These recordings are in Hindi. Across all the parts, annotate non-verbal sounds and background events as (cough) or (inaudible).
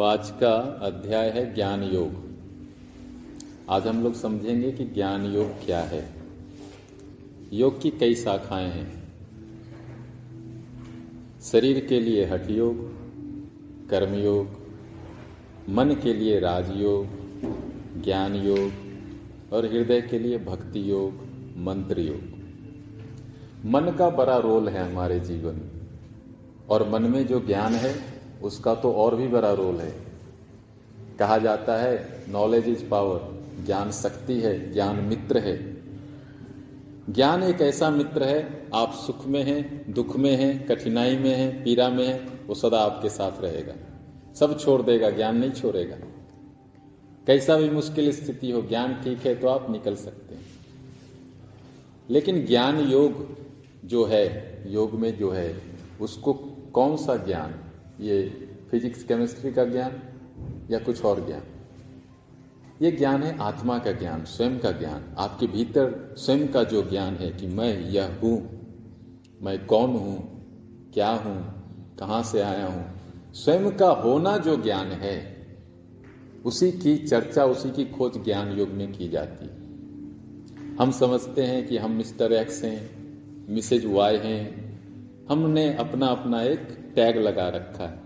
आज का अध्याय है ज्ञान योग। आज हम लोग समझेंगे कि ज्ञान योग क्या है। योग की कई शाखाएँ हैं। शरीर के लिए हठ योग कर्मयोग, मन के लिए राजयोग ज्ञान योग और हृदय के लिए भक्ति योग मंत्र योग मन का बड़ा रोल है हमारे जीवन। में और मन में जो ज्ञान है उसका तो और भी बड़ा रोल है। कहा जाता है नॉलेज इज़ पावर ज्ञान शक्ति है, ज्ञान मित्र है। ज्ञान एक ऐसा मित्र है, आप सुख में हैं, दुख में हैं, कठिनाई में हैं, पीड़ा में हैं, वो सदा आपके साथ रहेगा। सब छोड़ देगा, ज्ञान नहीं छोड़ेगा। कैसा भी मुश्किल स्थिति हो, ज्ञान ठीक है तो आप निकल सकते हैं। लेकिन ज्ञान योग जो है, योग में जो है, उसको कौन सा ज्ञान? ये फिजिक्स केमिस्ट्री का ज्ञान या कुछ और ज्ञान? ये ज्ञान है आत्मा का ज्ञान, स्वयं का ज्ञान। आपके भीतर स्वयं का जो ज्ञान है कि मैं यह हूँ, मैं कौन हूँ, क्या हूँ, कहाँ से आया हूँ, स्वयं का होना जो ज्ञान है, उसी की चर्चा, उसी की खोज ज्ञान योग में की जाती है। हम समझते हैं कि हम मिस्टर एक्स हैं, मिसेज वाई हैं, हमने अपना अपना एक टैग लगा रखा है।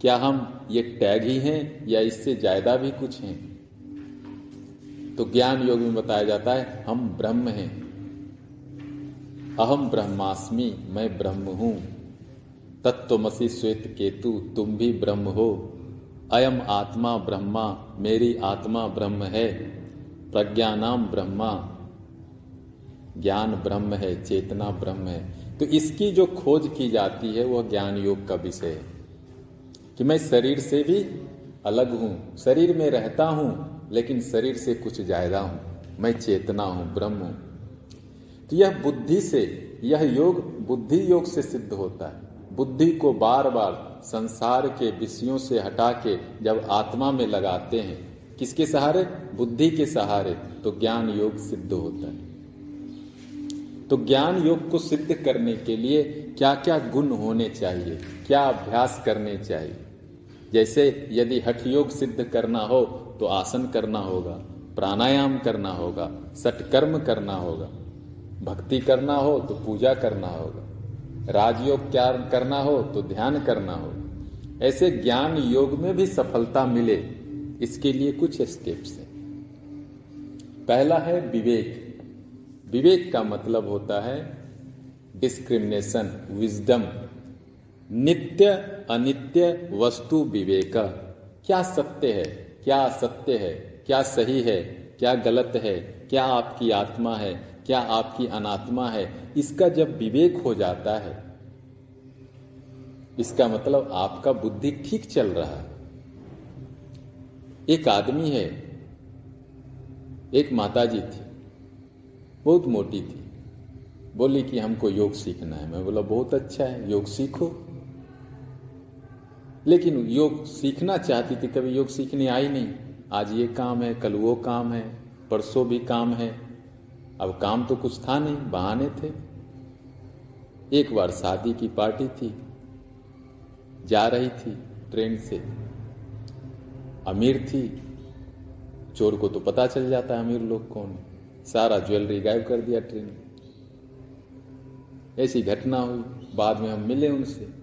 क्या हम ये टैग ही हैं या इससे ज़्यादा भी कुछ हैं? तो ज्ञान योग में बताया जाता है, हम ब्रह्म हैं। अहम ब्रह्मास्मि, मैं ब्रह्म हूँ। तत्वमसी श्वेत केतु, तुम भी ब्रह्म हो। अयम आत्मा ब्रह्मा, मेरी आत्मा ब्रह्म है। प्रज्ञानाम ब्रह्मा। ज्ञान ब्रह्म है, चेतना ब्रह्म है। तो इसकी जो खोज की जाती है वह ज्ञान योग का विषय है। कि मैं शरीर से भी अलग हूँ, शरीर में रहता हूँ, लेकिन शरीर से कुछ ज़्यादा हूँ। मैं चेतना हूँ, ब्रह्म हूँ। तो यह बुद्धि से, यह योग, बुद्धि योग से सिद्ध होता है। बुद्धि को बार बार संसार के विषयों से हटा के जब आत्मा में लगाते हैं, किसके सहारे? बुद्धि के सहारे। तो ज्ञान योग सिद्ध होता है। तो ज्ञान योग को सिद्ध करने के लिए क्या क्या गुण होने चाहिए? क्या अभ्यास करने चाहिए? जैसे यदि हठ योग सिद्ध करना हो तो आसन करना होगा, प्राणायाम करना होगा सटकर्म करना होगा, भक्ति करना हो तो पूजा करना होगा, राजयोग क्या करना हो तो ध्यान करना होगा ऐसे ज्ञान योग में भी सफलता मिले, इसके लिए कुछ स्टेप्स हैं। पहला है विवेक। विवेक का मतलब होता है डिस्क्रिमिनेशन विजडम नित्य, अनित्य वस्तु विवेक। क्या सत्य है, क्या असत्य है, क्या सही है, क्या गलत है, क्या आपकी आत्मा है, क्या आपकी अनात्मा है, इसका जब विवेक हो जाता है, इसका मतलब आपका बुद्धि ठीक चल रहा है। एक आदमी है, एक माताजी थी। बहुत मोटी थी। बोली कि हमको योग सीखना है। मैं बोला, बहुत अच्छा है, योग सीखो। लेकिन योग सीखना चाहती थी, कभी योग सीखने आई नहीं। आज ये काम है, कल वो काम है, परसों भी काम है। अब काम तो कुछ था नहीं, बहाने थे। एक बार शादी की पार्टी थी, जा रही थी ट्रेन से। अमीर थी, चोर को तो पता चल जाता है अमीर लोग कौन सारा ज्वेलरी गायब कर दिया ट्रेन में ऐसी घटना हुई। बाद में हम मिले उनसे।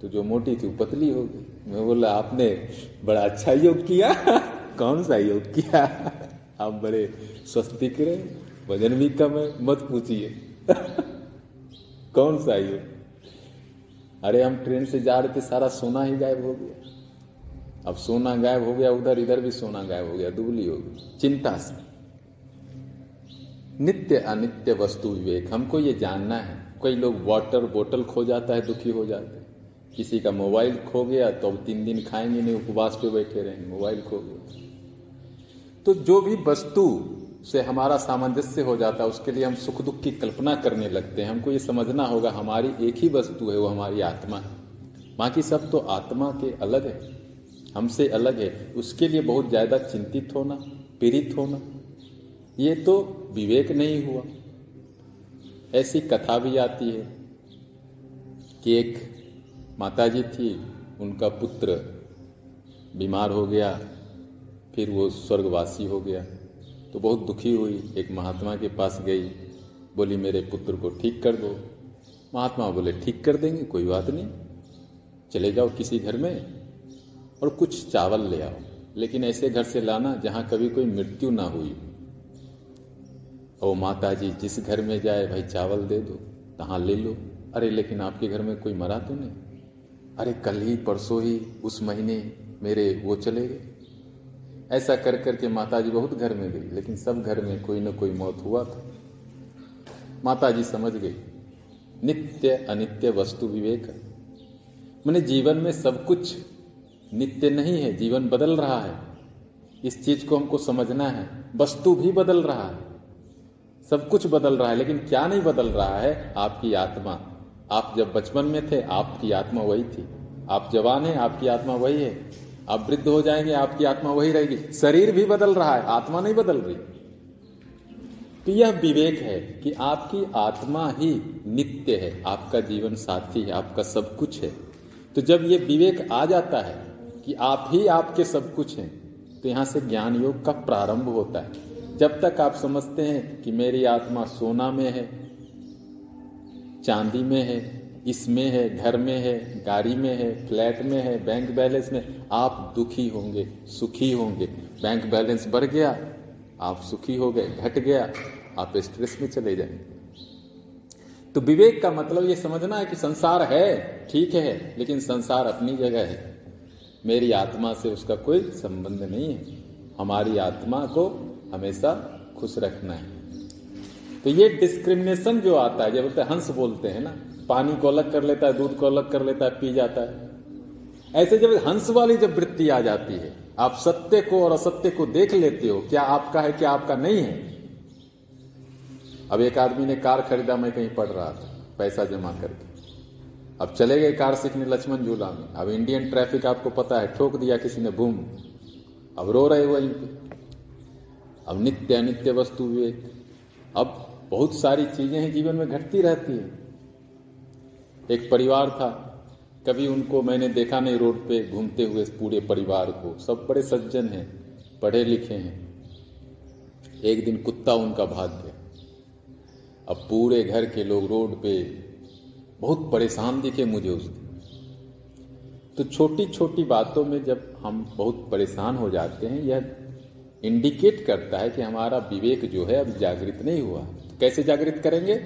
तो जो मोटी थी, वो पतली हो गई। मैं बोला, आपने बड़ा अच्छा योग किया। (laughs) कौन सा योग किया? (laughs) आप बड़े स्वस्थ दिख रहे वज़न भी कम है। मत पूछिए। (laughs) कौन सा योग? अरे, हम ट्रेन से जा रहे थे, सारा सोना ही गायब हो गया। अब सोना गायब हो गया उधर इधर भी सोना गायब हो गया, दुबली हो गई। चिंता से। नित्य अनित्य वस्तु विवेक। हमको ये जानना है। कई लोग वाटर बोतल खो जाता है, दुखी हो जाते हैं। किसी का मोबाइल खो गया तो अब तीन दिन खाएँगे नहीं, उपवास पे बैठे रहेंगे, मोबाइल खो गया। तो जो भी वस्तु से हमारा सामंजस्य हो जाता है, उसके लिए हम सुख दुख की कल्पना करने लगते हैं। हमको ये समझना होगा, हमारी एक ही वस्तु है, वो हमारी आत्मा है। बाकी सब तो आत्मा के अलग है। हमसे अलग है। उसके लिए बहुत ज़्यादा चिंतित होना, पीड़ित होना ये तो विवेक नहीं हुआ। ऐसी कथा भी आती है कि एक माताजी थी, उनका पुत्र बीमार हो गया, फिर वो स्वर्गवासी हो गया। तो बहुत दुखी हुई। एक महात्मा के पास गई, बोली, मेरे पुत्र को ठीक कर दो। महात्मा बोले, ठीक कर देंगे, कोई बात नहीं। चले जाओ किसी घर में और कुछ चावल ले आओ। लेकिन ऐसे घर से लाना जहाँ कभी कोई मृत्यु ना हुई ओ माता जी जिस घर में जाए भाई चावल दे दो, तहां ले लो। अरे, लेकिन आपके घर में कोई मरा तो नहीं? अरे, कल ही, परसों ही, उस महीने मेरे वो चले गए। ऐसा कर करके माता जी बहुत घर में गई, लेकिन सब घर में कोई ना कोई मौत हुआ था। माता जी समझ गई, नित्य अनित्य वस्तु विवेक मैंने जीवन में सब कुछ नित्य नहीं है, जीवन बदल रहा है। इस चीज़ को हमको समझना है, वस्तु भी बदल रहा है। सब कुछ बदल रहा है, लेकिन क्या नहीं बदल रहा है? आपकी आत्मा। आप जब बचपन में थे, आपकी आत्मा वही थी। आप जवान हैं, आपकी आत्मा वही है। आप वृद्ध हो जाएँगे, आपकी आत्मा वही रहेगी। शरीर भी बदल रहा है, आत्मा नहीं बदल रही। तो यह विवेक है कि आपकी आत्मा ही नित्य है, आपका जीवन साथी है, आपका सब कुछ है। तो जब ये विवेक आ जाता है कि आप ही आपके सब कुछ हैं तो यहाँ से ज्ञान योग का प्रारंभ होता है। जब तक आप समझते हैं कि मेरी आत्मा सोना में है, चांदी में है इसमें है, घर में है, गाड़ी में है, फ्लैट में है, बैंक बैलेंस में, आप दुखी होंगे, सुखी होंगे। बैंक बैलेंस बढ़ गया, आप सुखी हो गए, घट गया, आप स्ट्रेस में चले जाएँगे। तो विवेक का मतलब ये समझना है कि संसार है, ठीक है, लेकिन संसार अपनी जगह है। मेरी आत्मा से उसका कोई संबंध नहीं है। हमारी आत्मा को हमेशा खुश रखना है। तो ये डिस्क्रिमिनेशन जो आता है, जब बोलते हंस बोलते हैं ना, पानी को अलग कर लेता है, दूध को अलग कर लेता है, पी जाता है। ऐसे जब हंस वाली जब वृत्ति आ जाती है, आप सत्य को और असत्य को देख लेते हो, क्या आपका है, क्या आपका नहीं है? अब एक आदमी ने कार खरीदा, मैं कहीं पढ़ रहा था, पैसा जमा करके। अब चले गए कार सीखने लक्ष्मण झूला में। अब इंडियन ट्रैफ़िक आपको पता है, ठोक दिया किसी ने, बूम। अब रो रहे वहीं पे। अब नित्य अनित्य वस्तु विवेक अब बहुत सारी चीज़ें हैं, जीवन में घटती रहती है। एक परिवार था, कभी उनको मैंने देखा नहीं रोड पे घूमते हुए पूरे परिवार को। सब बड़े सज्जन हैं, पढ़े लिखे हैं। एक दिन कुत्ता उनका भाग गया। अब पूरे घर के लोग रोड पे, बहुत परेशान दिखे मुझे उस दिन। तो छोटी छोटी बातों में जब हम बहुत परेशान हो जाते हैं, यह इंडिकेट करता है कि हमारा विवेक जो है अब जागृत नहीं हुआ। तो कैसे जागृत करेंगे?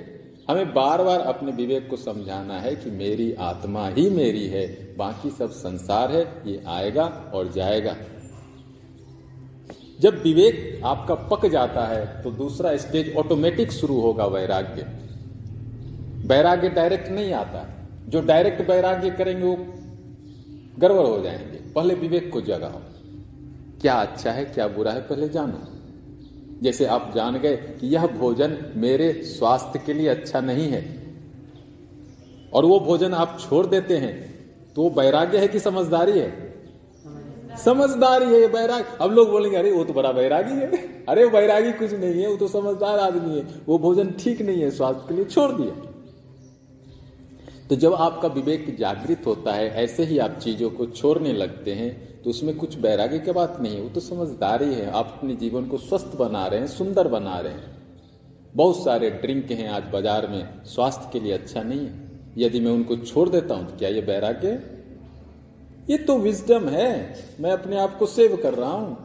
हमें बार बार अपने विवेक को समझाना है कि मेरी आत्मा ही मेरी है, बाकी सब संसार है, ये आएगा और जाएगा। जब विवेक आपका पक जाता है तो दूसरा स्टेज ऑटोमेटिक शुरू होगा वैराग्य। वैराग्य डायरेक्ट नहीं आता। जो डायरेक्ट वैराग्य करेंगे, वो गड़बड़ हो जाएँगे। पहले विवेक को जगाओ। क्या अच्छा है, क्या बुरा है, पहले जानो। जैसे आप जान गए कि यह भोजन मेरे स्वास्थ्य के लिए अच्छा नहीं है, और वो भोजन आप छोड़ देते हैं तो वो वैराग्य है कि समझदारी है? समझदारी है बैराग अब लोग बोलेंगे, अरे, वो तो बड़ा बैरागी है। अरे, वो बैरागी कुछ नहीं है, वो तो समझदार आदमी है। वो भोजन ठीक नहीं है, स्वास्थ्य के लिए छोड़ दिया। तो जब आपका विवेक जागृत होता है, ऐसे ही आप चीज़ों को छोड़ने लगते हैं तो उसमें कुछ बैरागी की बात नहीं है वो तो समझदारी है। आप अपने जीवन को स्वस्थ बना रहे हैं, सुंदर बना रहे हैं। बहुत सारे ड्रिंक हैं आज बाज़ार में, स्वास्थ्य के लिए अच्छा नहीं है। यदि मैं उनको छोड़ देता हूँ तो क्या ये बैराग्य ये तो विजडम है। मैं अपने आप को सेव कर रहा हूँ।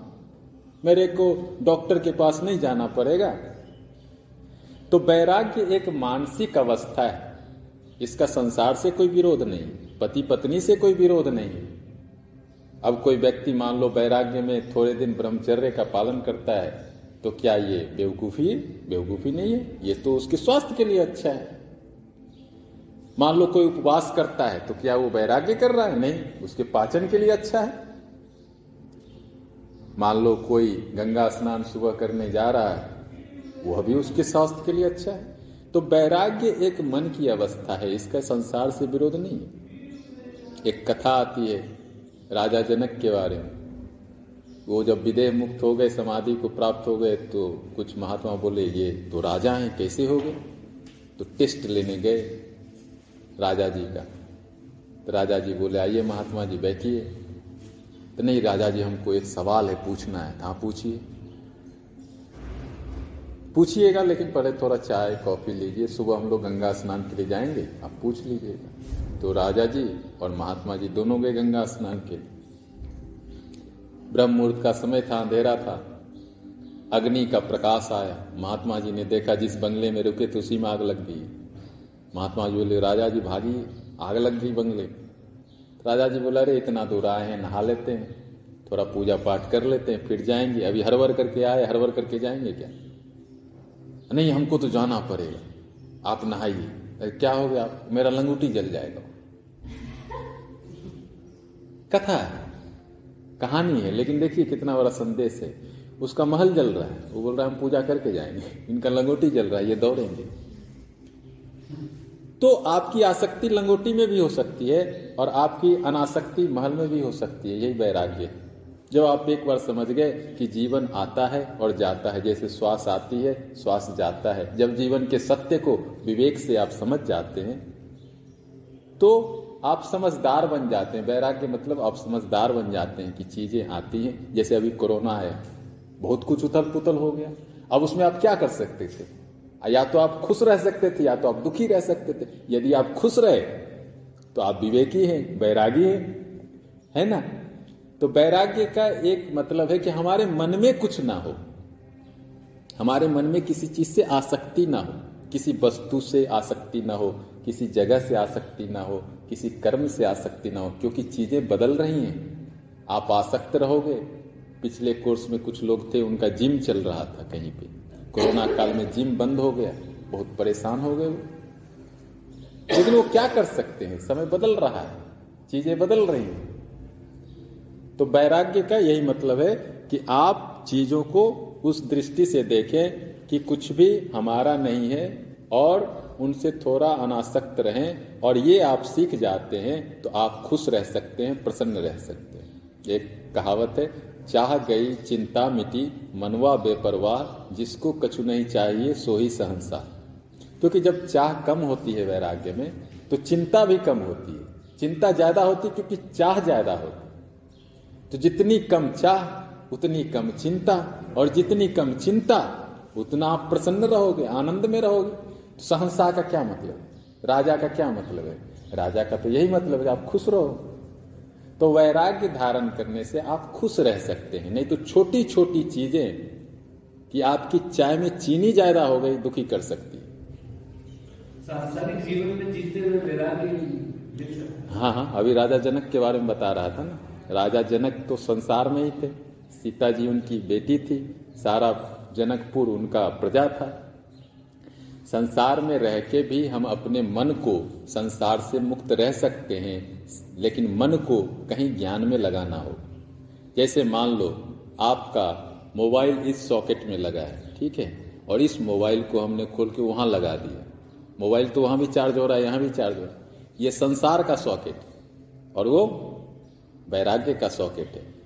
मेरे को डॉक्टर के पास नहीं जाना पड़ेगा। तो वैराग्य एक मानसिक अवस्था है। इसका संसार से कोई विरोध नहीं पति पत्नी से कोई विरोध नहीं। अब कोई व्यक्ति मान लो वैराग्य में थोड़े दिन ब्रह्मचर्य का पालन करता है तो क्या ये बेवकूफ़ी है? बेवकूफ़ी नहीं है। ये तो उसके स्वास्थ्य के लिए अच्छा है। मान लो कोई उपवास करता है तो क्या वो वैराग्य कर रहा है? नहीं, उसके पाचन के लिए अच्छा है। मान लो कोई गंगा स्नान सुबह करने जा रहा है वह भी उसके स्वास्थ्य के लिए अच्छा है। तो वैराग्य एक मन की अवस्था है, इसका संसार से विरोध नहीं है। एक कथा आती है राजा जनक के बारे में। वो जब विदेह मुक्त हो गए, समाधि को प्राप्त हो गए तो कुछ महात्मा बोले, ये तो राजा हैं, कैसे हो गए? तो टेस्ट लेने गए राजा जी का। तो राजा जी बोले, आइए महात्मा जी, बैठिए। तो नहीं, राजा जी, हमको एक सवाल है पूछना है हाँ पूछिए। पूछिएगा, लेकिन पहले थोड़ा चाय, कॉफ़ी लीजिए, सुबह हम लोग गंगा स्नान के लिए जाएँगे, आप पूछ लीजिएगा। तो राजा जी और महात्मा जी दोनों गए गंगा स्नान के लिए। ब्रह्म मुहूर्त का समय था, अंधेरा था। अग्नि का प्रकाश आया। महात्मा जी ने देखा, जिस बंगले में रुके थे, उसी में आग लग गई। महात्मा जी बोले, राजा जी भागी, आग लग गई बंगले राजा जी बोला, अरे, इतना दूर आए हैं, नहा लेते हैं, थोड़ा पूजा पाठ कर लेते हैं, फिर जाएँगे। अभी हरवर करके आए, हरवर करके जाएँगे क्या? नहीं, हमको तो जाना पड़ेगा। आप नहाइए। क्या हो गया? मेरा लंगूटी जल जाएगा। कथा है, कहानी है, लेकिन देखिए कितना बड़ा संदेश है। उसका महल जल रहा है। वो बोल रहा है, हम पूजा करके जाएँगे। इनका लंगोटी जल रहा है, ये दौड़ेंगे। तो आपकी आसक्ति लंगोटी में भी हो सकती है और आपकी अनासक्ति महल में भी हो सकती है। यही वैराग्य है। जब आप एक बार समझ गए कि जीवन आता है और जाता है, जैसे श्वास आती है, श्वास जाता है। जब जीवन के सत्य को विवेक से आप समझ जाते हैं तो आप समझदार बन जाते हैं। वैराग्य मतलब आप समझदार बन जाते हैं कि चीज़ें आती हैं। जैसे अभी कोरोना है, बहुत कुछ उथल पुथल हो गया। अब उसमें आप क्या कर सकते थे? या तो आप खुश रह सकते थे, या तो आप दुखी रह सकते थे। यदि आप खुश रहे तो आप विवेकी हैं, बैरागी हैं, है ना? तो वैराग्य का एक मतलब है कि हमारे मन में कुछ ना हो। हमारे मन में किसी चीज़ से आसक्ति ना हो, किसी वस्तु से आसक्ति ना हो, किसी जगह से आसक्ति ना हो, किसी कर्म से आसक्ति ना हो, क्योंकि चीज़ें बदल रही हैं। आप आसक्त रहोगे। पिछले कोर्स में कुछ लोग थे, उनका जिम चल रहा था कहीं पे। कोरोना काल में जिम बंद हो गया। बहुत परेशान हो गए वो। लेकिन वो क्या कर सकते हैं? समय बदल रहा है। चीज़ें बदल रही हैं। तो वैराग्य का यही मतलब है कि आप चीज़ों को उस दृष्टि से देखें कि कुछ भी हमारा नहीं है और उनसे थोड़ा अनासक्त रहें और ये आप सीख जाते हैं तो आप खुश रह सकते हैं, प्रसन्न रह सकते हैं। एक कहावत है, चाह गई चिंता मिटी, मनवा बेपरवाह, जिसको कछु नहीं चाहिए सो ही सहनसा। क्योंकि जब चाह कम होती है वैराग्य में तो चिंता भी कम होती है। चिंता ज़्यादा होती क्योंकि चाह ज़्यादा होती तो जितनी कम चाह उतनी कम चिंता और जितनी कम चिंता उतना आप प्रसन्न रहोगे आनंद में रहोगे। तो सहनसा का क्या मतलब? राजा का क्या मतलब है? राजा का तो यही मतलब है आप खुश रहो। तो वैराग्य धारण करने से आप खुश रह सकते हैं। नहीं तो छोटी छोटी चीज़ें कि आपकी चाय में चीनी ज़्यादा हो गई दुखी कर सकती है। सांसारिक जीवन में जीते हुए वैराग्य हाँ हाँ अभी राजा जनक के बारे में बता रहा था ना। राजा जनक तो संसार में ही थे। सीता जी उनकी बेटी थी। सारा जनकपुर उनका प्रजा था। संसार में रह के भी हम अपने मन को संसार से मुक्त रह सकते हैं, लेकिन मन को कहीं ज्ञान में लगाना हो। जैसे मान लो, आपका मोबाइल इस सॉकेट में लगा है, ठीक है? और इस मोबाइल को हमने खोल के वहाँ लगा दिया। मोबाइल तो वहाँ भी चार्ज हो रहा है, यहाँ भी चार्ज हो रहा है। ये संसार का सॉकेट। और वो वैराग्य का सॉकेट है।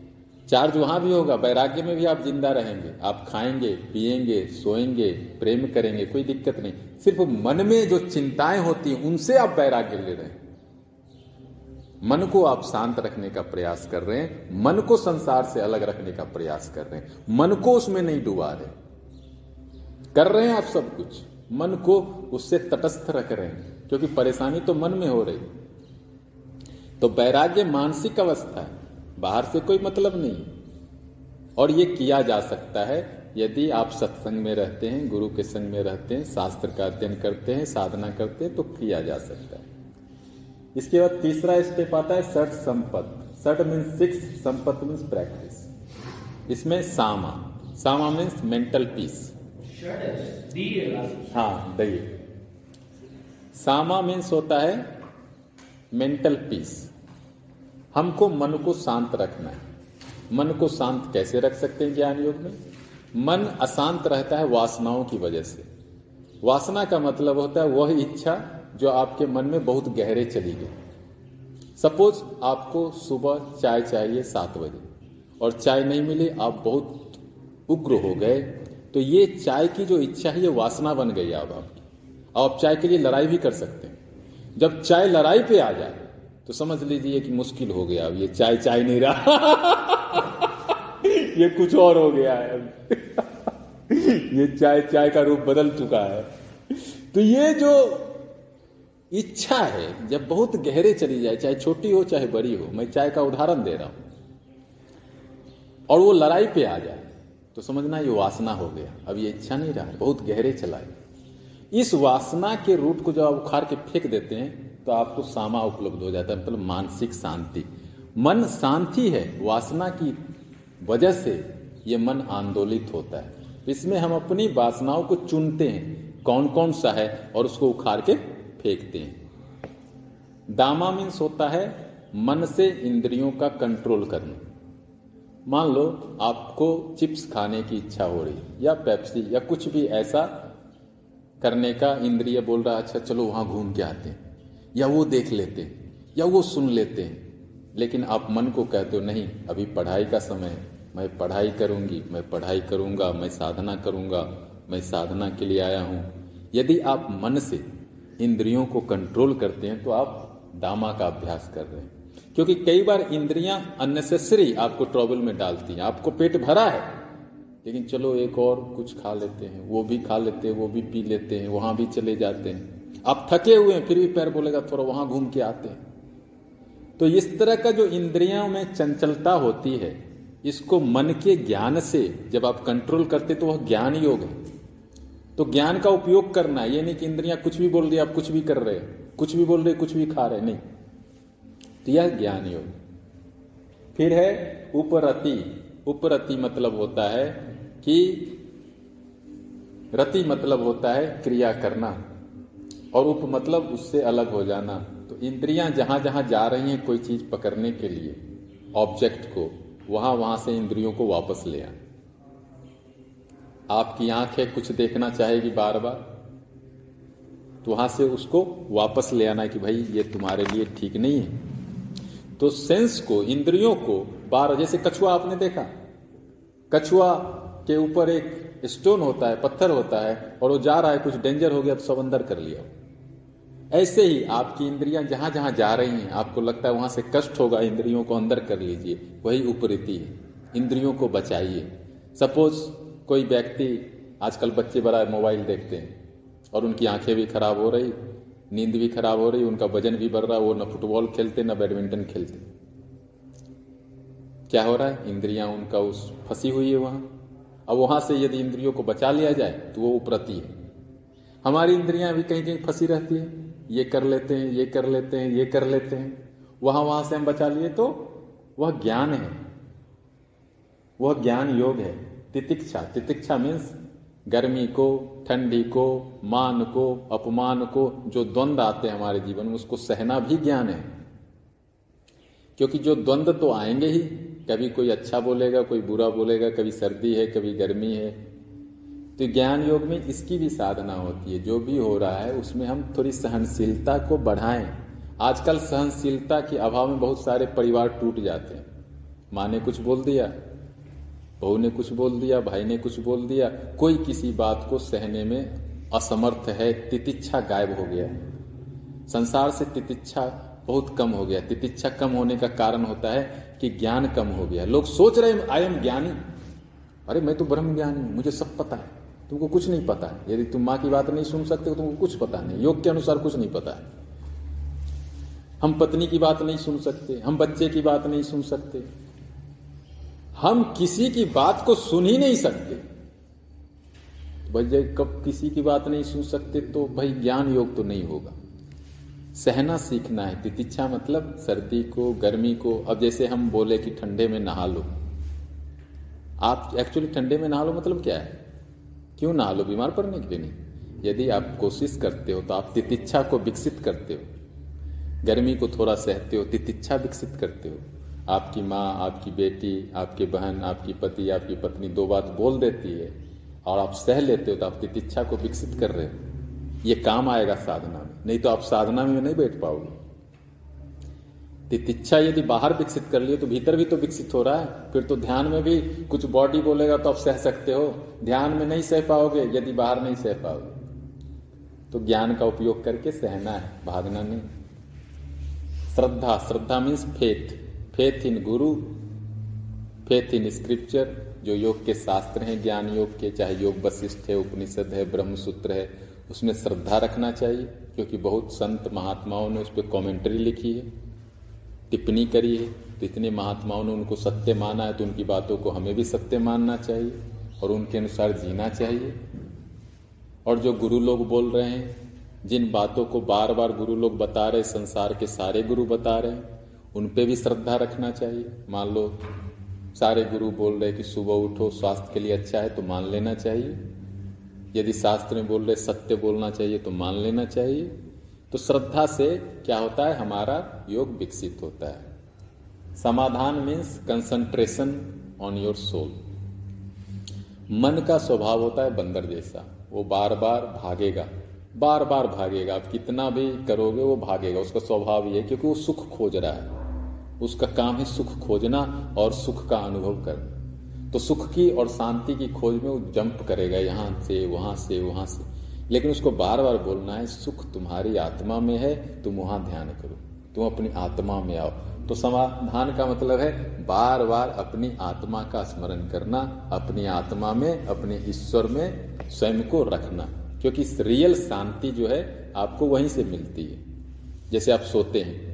चार्ज वहाँ भी होगा, वैराग्य में भी आप ज़िंदा रहेंगे। आप खाएँगे, पिएँगे, सोएँगे, प्रेम करेंगे, कोई दिक्कत नहीं। सिर्फ़ मन में जो चिंताएँ होती हैं, उनसे आप वैराग्य ले रहे हैं। मन को आप शांत रखने का प्रयास कर रहे हैं। मन को संसार से अलग रखने का प्रयास कर रहे हैं। मन को उसमें नहीं डुबा रहे। कर रहे हैं आप सब कुछ। मन को उससे तटस्थ रख रहे हैं। क्योंकि परेशानी तो मन में हो रही तो वैराग्य मानसिक अवस्था है। बाहर से कोई मतलब नहीं और ये किया जा सकता है यदि आप सत्संग में रहते हैं, गुरु के संग में रहते हैं, शास्त्र का अध्ययन करते हैं, साधना करते हैं तो किया जा सकता है। इसके बाद तीसरा स्टेप आता है सठ संपत। सठ मीन्स सिक्स संपत मीन्स प्रैक्टिस इसमें सामा। सामा मीन्स मेंटल पीस हाँ दही। सामा मीन्स होता है मेंटल पीस हमको मन को शांत रखना है। मन को शांत कैसे रख सकते हैं ज्ञान योग में? मन अशांत रहता है वासनाओं की वजह से। वासना का मतलब होता है वह इच्छा जो आपके मन में बहुत गहरे चली गई। सपोज़ आपको सुबह चाय चाहिए सात बजे और चाय नहीं मिली, आप बहुत उग्र हो गए तो ये चाय की जो इच्छा है, ये वासना बन गई अब आपकी। आप चाय के लिए लड़ाई भी कर सकते हैं। जब चाय लड़ाई पे आ जाए तो समझ लीजिए कि मुश्किल हो गया। अब ये चाय चाय नहीं रहा। (laughs) ये कुछ और हो गया है। (laughs) ये चाय चाय का रूप बदल चुका है। तो ये जो इच्छा है, जब बहुत गहरे चली जाए, चाहे छोटी हो, चाहे बड़ी हो, मैं चाय का उदाहरण दे रहा हूँ। और वो लड़ाई पे आ जाए तो समझना ये वासना हो गया। अब ये इच्छा नहीं रहा, बहुत गहरे चला चलाए इस वासना के रूट को जब उखाड़ के फेंक देते हैं तो आपको सामा उपलब्ध हो जाता है मतलब मानसिक शांति। मन शांति है, वासना की वजह से ये मन आंदोलित होता है। इसमें हम अपनी वासनाओं को चुनते हैं कौन कौन सा है, और उसको उखाड़ के फेंकते हैं। दामा मीन्स होता है मन से इंद्रियों का कंट्रोल करना। मान लो आपको चिप्स खाने की इच्छा हो रही है, या पेप्सी, या कुछ भी ऐसा करने का इंद्रिय बोल रहा अच्छा चलो वहाँ घूम के आते हैं। या वो देख लेते, या वो सुन लेते। हैं लेकिन आप मन को कहते हो, नहीं, अभी पढ़ाई का समय है। मैं पढ़ाई करूँगी, मैं पढ़ाई करूँगा, मैं साधना करूँगा, मैं साधना के लिए आया हूँ। यदि आप मन से इंद्रियों को कंट्रोल करते हैं तो आप दामा का अभ्यास कर रहे हैं। क्योंकि कई बार इंद्रियाँ अननेसेसरी आपको ट्रबल में डालती हैं। आपको पेट भरा है। लेकिन चलो, एक और कुछ खा लेते हैं। वो भी खा लेते हैं, वो भी पी लेते हैं, वहाँ भी चले जाते हैं। आप थके हुए हैं, फिर भी पैर बोलेगा, थोड़ा वहाँ घूम के आते हैं। तो इस तरह का जो इंद्रियों में चंचलता होती है, इसको मन के ज्ञान से जब आप कंट्रोल करते तो वह ज्ञान योग है। तो ज्ञान का उपयोग करना, ये नहीं कि इंद्रियाँ कुछ भी बोल रही, आप कुछ भी कर रहे कुछ भी बोल रहे, कुछ भी खा रहे नहीं। तो यह ज्ञान योग फिर है उपरति। उपरति मतलब होता है कि रति मतलब होता है क्रिया करना। और उप मतलब उससे अलग हो जाना। तो इंद्रियाँ जहाँ जहाँ जा रही हैं कोई चीज़ पकड़ने के लिए ऑब्जेक्ट को, वहाँ वहाँ से इंद्रियों को वापस ले आए आपकी आँख है, कुछ देखना चाहेगी बार बार तो वहाँ से उसको वापस ले आना कि भाई ये तुम्हारे लिए ठीक नहीं है। तो सेंस को, इंद्रियों को बार जैसे कछुआ आपने देखा, कछुआ के ऊपर एक स्टोन होता है, पत्थर होता है, और वो जा रहा है, कुछ डेंजर हो गया तो सब अंदर कर लिया। ऐसे ही आपकी इंद्रियाँ जहाँ जहाँ जा रही हैं, आपको लगता है वहाँ से कष्ट होगा, इंद्रियों को अंदर कर लीजिए, वही उपरीति है। इंद्रियों को बचाइए। सपोज़ कोई व्यक्ति, आजकल बच्चे बड़ा मोबाइल देखते हैं, और उनकी आँखें भी खराब हो रही, नींद भी खराब हो रही, उनका वज़न भी बढ़ रहा, वो न फुटबॉल खेलते, न बैडमिंटन खेलते। क्या हो रहा है? इंद्रियाँ उनका उस, फंसी हुई है वहाँ। अब वहाँ से यदि इंद्रियों को बचा लिया जाए तो वो उपरती है। हमारी इंद्रियाँ भी कहीं कहीं फंसी रहती है। ये कर लेते हैं, ये कर लेते हैं, ये कर लेते हैं। वहाँ वहाँ से हम बचा लिए तो वह ज्ञान है। वह ज्ञान योग है। तितिक्षा तितिक्षा मीन्स गर्मी को, ठंडी को, मान को, अपमान को, जो द्वंद आते हैं हमारे जीवन में, उसको सहना भी ज्ञान है। क्योंकि जो द्वंद तो आएँगे ही। कभी कोई अच्छा बोलेगा, कोई बुरा बोलेगा, कभी सर्दी है, कभी गर्मी है तो ज्ञान योग में इसकी भी साधना होती है। जो भी हो रहा है, उसमें हम थोड़ी सहनशीलता को बढ़ाएँ। आजकल सहनशीलता के अभाव में बहुत सारे परिवार टूट जाते हैं। माँ ने कुछ बोल दिया, बहू ने कुछ बोल दिया, भाई ने कुछ बोल दिया। कोई किसी बात को सहने में असमर्थ है, तितिच्छा गायब हो गया संसार से तितिच्छा बहुत कम हो गया तितिच्छा कम होने का कारण होता है कि ज्ञान कम हो गया लोग सोच रहे आई एम ज्ञानी। अरे, मैं तो ब्रह्म ज्ञानी मुझे सब पता है। तुमको कुछ नहीं पता है। यदि तुम माँ की बात नहीं सुन सकते तो तुमको कुछ पता नहीं। योग के अनुसार कुछ नहीं पता है। हम पत्नी की बात नहीं सुन सकते, हम बच्चे की बात नहीं सुन सकते। हम किसी की बात को सुन ही नहीं सकते। भाई कब किसी की बात नहीं सुन सकते तो भाई ज्ञान योग तो नहीं होगा। सहना सीखना है। तितिच्छा मतलब सर्दी को, गर्मी को। अब जैसे हम बोले कि ठंडे में नहा लो। आप एक्चुअली ठंडे में नहा लो मतलब क्या है? क्यों नहा लो? बीमार पड़ने के लिए नहीं। यदि आप कोशिश करते हो तो आप तितिच्छा को विकसित करते हो। गर्मी को थोड़ा सहते हो, तितिच्छा विकसित करते हो। आपकी माँ, आपकी बेटी, आपकी बहन, आपकी पति, आपकी पत्नी दो बात बोल देती है और आप सह लेते हो तो आप तितिच्छा को विकसित कर रहे हो। ये काम आएगा साधना में। नहीं तो आप साधना में नहीं बैठ पाओगे। तितिच्छा यदि बाहर विकसित कर लिए तो भीतर भी तो विकसित हो रहा है। फिर तो ध्यान में भी कुछ बॉडी बोलेगा तो आप सह सकते हो। ध्यान में नहीं सह पाओगे, यदि बाहर नहीं सह पाओगे। तो ज्ञान का उपयोग करके सहना है, भागना नहीं। श्रद्धा श्रद्धा means faith faith in guru faith in scripture जो योग के शास्त्र हैं, ज्ञान योग के, चाहे योग वशिष्ठ है, उपनिषद है, ब्रह्मसूत्र है, उसमें श्रद्धा रखना चाहिए, क्योंकि बहुत संत महात्माओं ने उस पर कॉमेंट्री लिखी है। टिप्पणी करी है तो इतने महात्माओं ने उनको सत्य माना है तो उनकी बातों को हमें भी सत्य मानना चाहिए और उनके अनुसार जीना चाहिए। और जो गुरु लोग बोल रहे हैं, जिन बातों को बार बार गुरु लोग बता रहे संसार के सारे गुरु बता रहे हैं, उन पे भी श्रद्धा रखना चाहिए। मान लो, सारे गुरु बोल रहे कि सुबह उठो, स्वास्थ्य के लिए अच्छा है तो मान लेना चाहिए। यदि शास्त्र में बोल रहे सत्य बोलना चाहिए तो मान लेना चाहिए। तो श्रद्धा से क्या होता है? हमारा योग विकसित होता है। समाधान means concentration on your soul मन का स्वभाव होता है बंदर जैसा। वो बार बार भागेगा। बार बार भागेगा। आप कितना भी करोगे, वो भागेगा। उसका स्वभाव ये क्योंकि वो सुख खोज रहा है। उसका काम है सुख खोजना और सुख का अनुभव करना। तो सुख की और शांति की खोज में वो जंप करेगा। यहाँ से, वहाँ से वहाँ से। लेकिन उसको बार बार बोलना है, सुख तुम्हारी आत्मा में है, तुम वहाँ ध्यान करो। तुम अपनी आत्मा में आओ। तो समाधान का मतलब है बार बार अपनी आत्मा का स्मरण करना, अपनी आत्मा में, अपने ईश्वर में स्वयं को रखना। क्योंकि रियल शांति जो है, आपको वहीं से मिलती है। जैसे आप सोते हैं,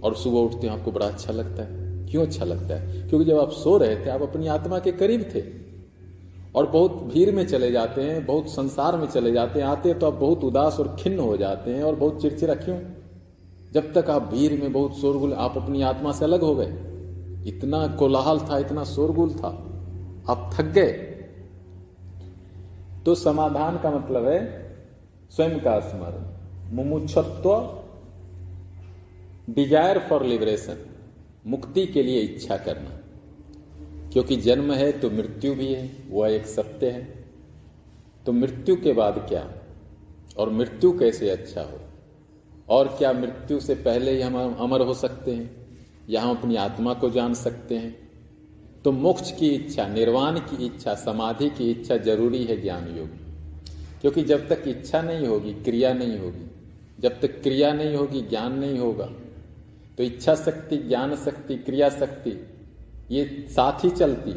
और सुबह उठते हैं, आपको बड़ा अच्छा लगता है। क्यों अच्छा लगता है? क्योंकि जब आप सो रहे थे, आप अपनी आत्मा के करीब थे। और बहुत भीड़ में चले जाते हैं, बहुत संसार में चले जाते हैं, आते तो आप बहुत उदास और खिन्न हो जाते हैं और बहुत चिड़चिड़ा क्यों? जब तक आप भीड़ में बहुत शोरगुल, आप अपनी आत्मा से अलग हो गए। इतना कोलाहल था, इतना शोरगुल था। आप थक गए। तो समाधान का मतलब है स्वयं का स्मरण। मुमुक्षत्व डिज़ायर फॉर लिबरेशन मुक्ति के लिए इच्छा करना। क्योंकि जन्म है तो मृत्यु भी है, वह एक सत्य है। तो मृत्यु के बाद क्या? और मृत्यु कैसे अच्छा हो? और क्या मृत्यु से पहले ही हम अमर हो सकते हैं? या हम अपनी आत्मा को जान सकते हैं। तो मोक्ष की इच्छा, निर्वाण की इच्छा, समाधि की इच्छा ज़रूरी है ज्ञान योग। क्योंकि जब तक इच्छा नहीं होगी, क्रिया नहीं होगी, जब तक क्रिया नहीं होगी, ज्ञान नहीं होगा। तो इच्छा शक्ति, ज्ञान शक्ति, क्रिया शक्ति ये साथ ही चलती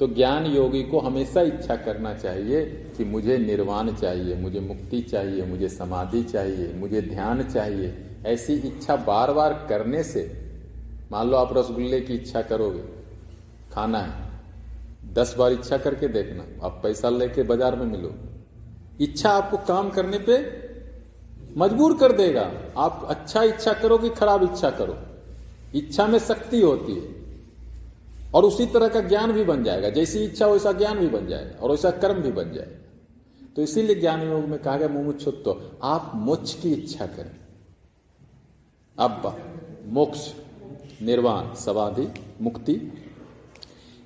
तो ज्ञान योगी को हमेशा इच्छा करना चाहिए कि मुझे निर्वाण चाहिए, मुझे मुक्ति चाहिए, मुझे समाधि चाहिए, मुझे ध्यान चाहिए। ऐसी इच्छा बार बार करने से, मान लो आप रसगुल्ले की इच्छा करोगे, खाना है, दस बार इच्छा करके देखना, आप पैसा लेके बाज़ार में मिलो। इच्छा आपको काम करने पे मजबूर कर देगा। आप अच्छा इच्छा करो कि खराब इच्छा करो। इच्छा में शक्ति होती है। और उसी तरह का ज्ञान भी बन जाएगा। जैसी इच्छा वैसा ज्ञान भी बन जाएगा और वैसा कर्म भी बन जाएगा। तो इसीलिए ज्ञान योग में कहा गया, मुमुक्षुत्व, आप मोक्ष की इच्छा करें। अब मोक्ष, निर्वाण, समाधि, मुक्ति।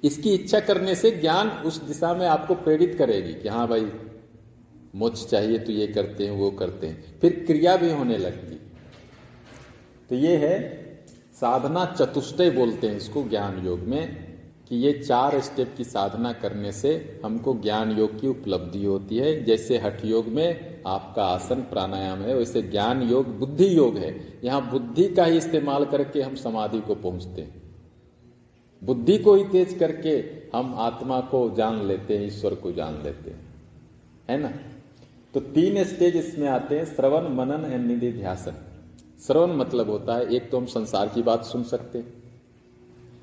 इसकी इच्छा करने से ज्ञान उस दिशा में आपको प्रेरित करेगी कि हाँ भाई, मोक्ष चाहिए तो ये करते हैं, वो करते हैं। फिर क्रिया भी होने लगती तो ये है साधना चतुष्टय बोलते हैं इसको ज्ञान योग में, कि ये चार स्टेप की साधना करने से हमको ज्ञान योग की उपलब्धि होती है। जैसे हठ योग में आपका आसन प्राणायाम है, वैसे ज्ञान योग, बुद्धि योग है। यहाँ बुद्धि का ही इस्तेमाल करके हम समाधि को पहुँचते हैं। बुद्धि को ही तेज करके हम आत्मा को जान लेते हैं, ईश्वर को जान लेते हैं। है ना? तो तीन स्टेज इसमें आते हैं, श्रवण, मनन एंड निधि ध्यासन श्रवण मतलब होता है, एक तो हम संसार की बात सुन सकते हैं।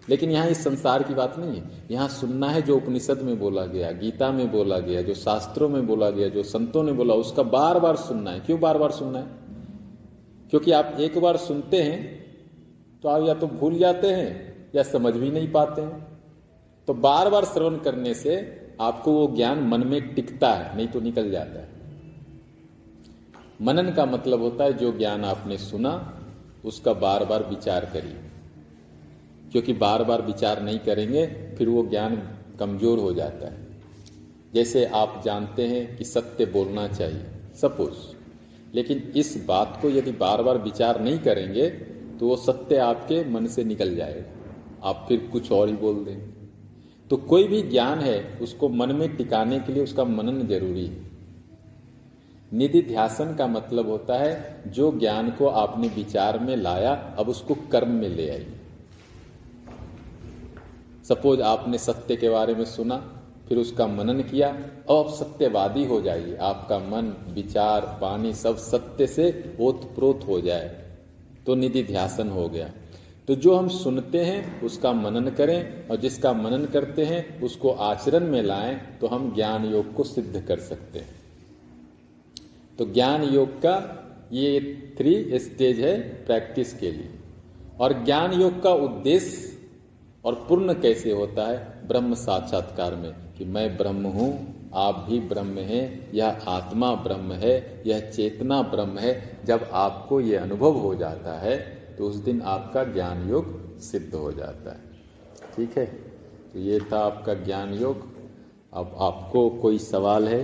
लेकिन यहाँ इस संसार की बात नहीं है। यहाँ सुनना है जो उपनिषद में बोला गया, गीता में बोला गया, जो शास्त्रों में बोला गया, जो संतों ने बोला, उसका बार बार सुनना है। क्यों बार बार सुनना है? क्योंकि आप एक बार सुनते हैं तो आप या तो भूल जाते हैं, या समझ भी नहीं पाते हैं। तो बार बार श्रवण करने से आपको वो ज्ञान मन में टिकता है, नहीं तो निकल जाता है। मनन का मतलब होता है जो ज्ञान आपने सुना, उसका बार बार विचार करिए। क्योंकि बार बार विचार नहीं करेंगे, फिर वो ज्ञान कमज़ोर हो जाता है। जैसे आप जानते हैं कि सत्य बोलना चाहिए, सपोज़। लेकिन इस बात को यदि बार बार विचार नहीं करेंगे तो वो सत्य आपके मन से निकल जाएगा। आप फिर कुछ और ही बोल देंगे। तो कोई भी ज्ञान है, उसको मन में टिकाने के लिए उसका मनन ज़रूरी है। निधि ध्यासन का मतलब होता है, जो ज्ञान को आपने विचार में लाया, अब उसको कर्म में ले आइए। सपोज़ आपने सत्य के बारे में सुना, फिर उसका मनन किया, अब आप सत्यवादी हो जाइए। आपका मन, विचार, वाणी सब सत्य से ओतप्रोत हो जाए तो निधि ध्यासन हो गया। तो जो हम सुनते हैं, उसका मनन करें, और जिसका मनन करते हैं, उसको आचरण में लाएँ तो हम ज्ञान योग को सिद्ध कर सकते हैं। तो ज्ञान योग का ये थ्री स्टेज है प्रैक्टिस के लिए। और ज्ञान योग का उद्देश्य और पूर्ण कैसे होता है? ब्रह्म साक्षात्कार में कि मैं ब्रह्म हूँ, आप भी ब्रह्म हैं, यह आत्मा ब्रह्म है, यह चेतना ब्रह्म है। जब आपको यह अनुभव हो जाता है तो उस दिन आपका ज्ञान योग सिद्ध हो जाता है। ठीक है? तो ये था आपका ज्ञान योग। अब आपको कोई सवाल है?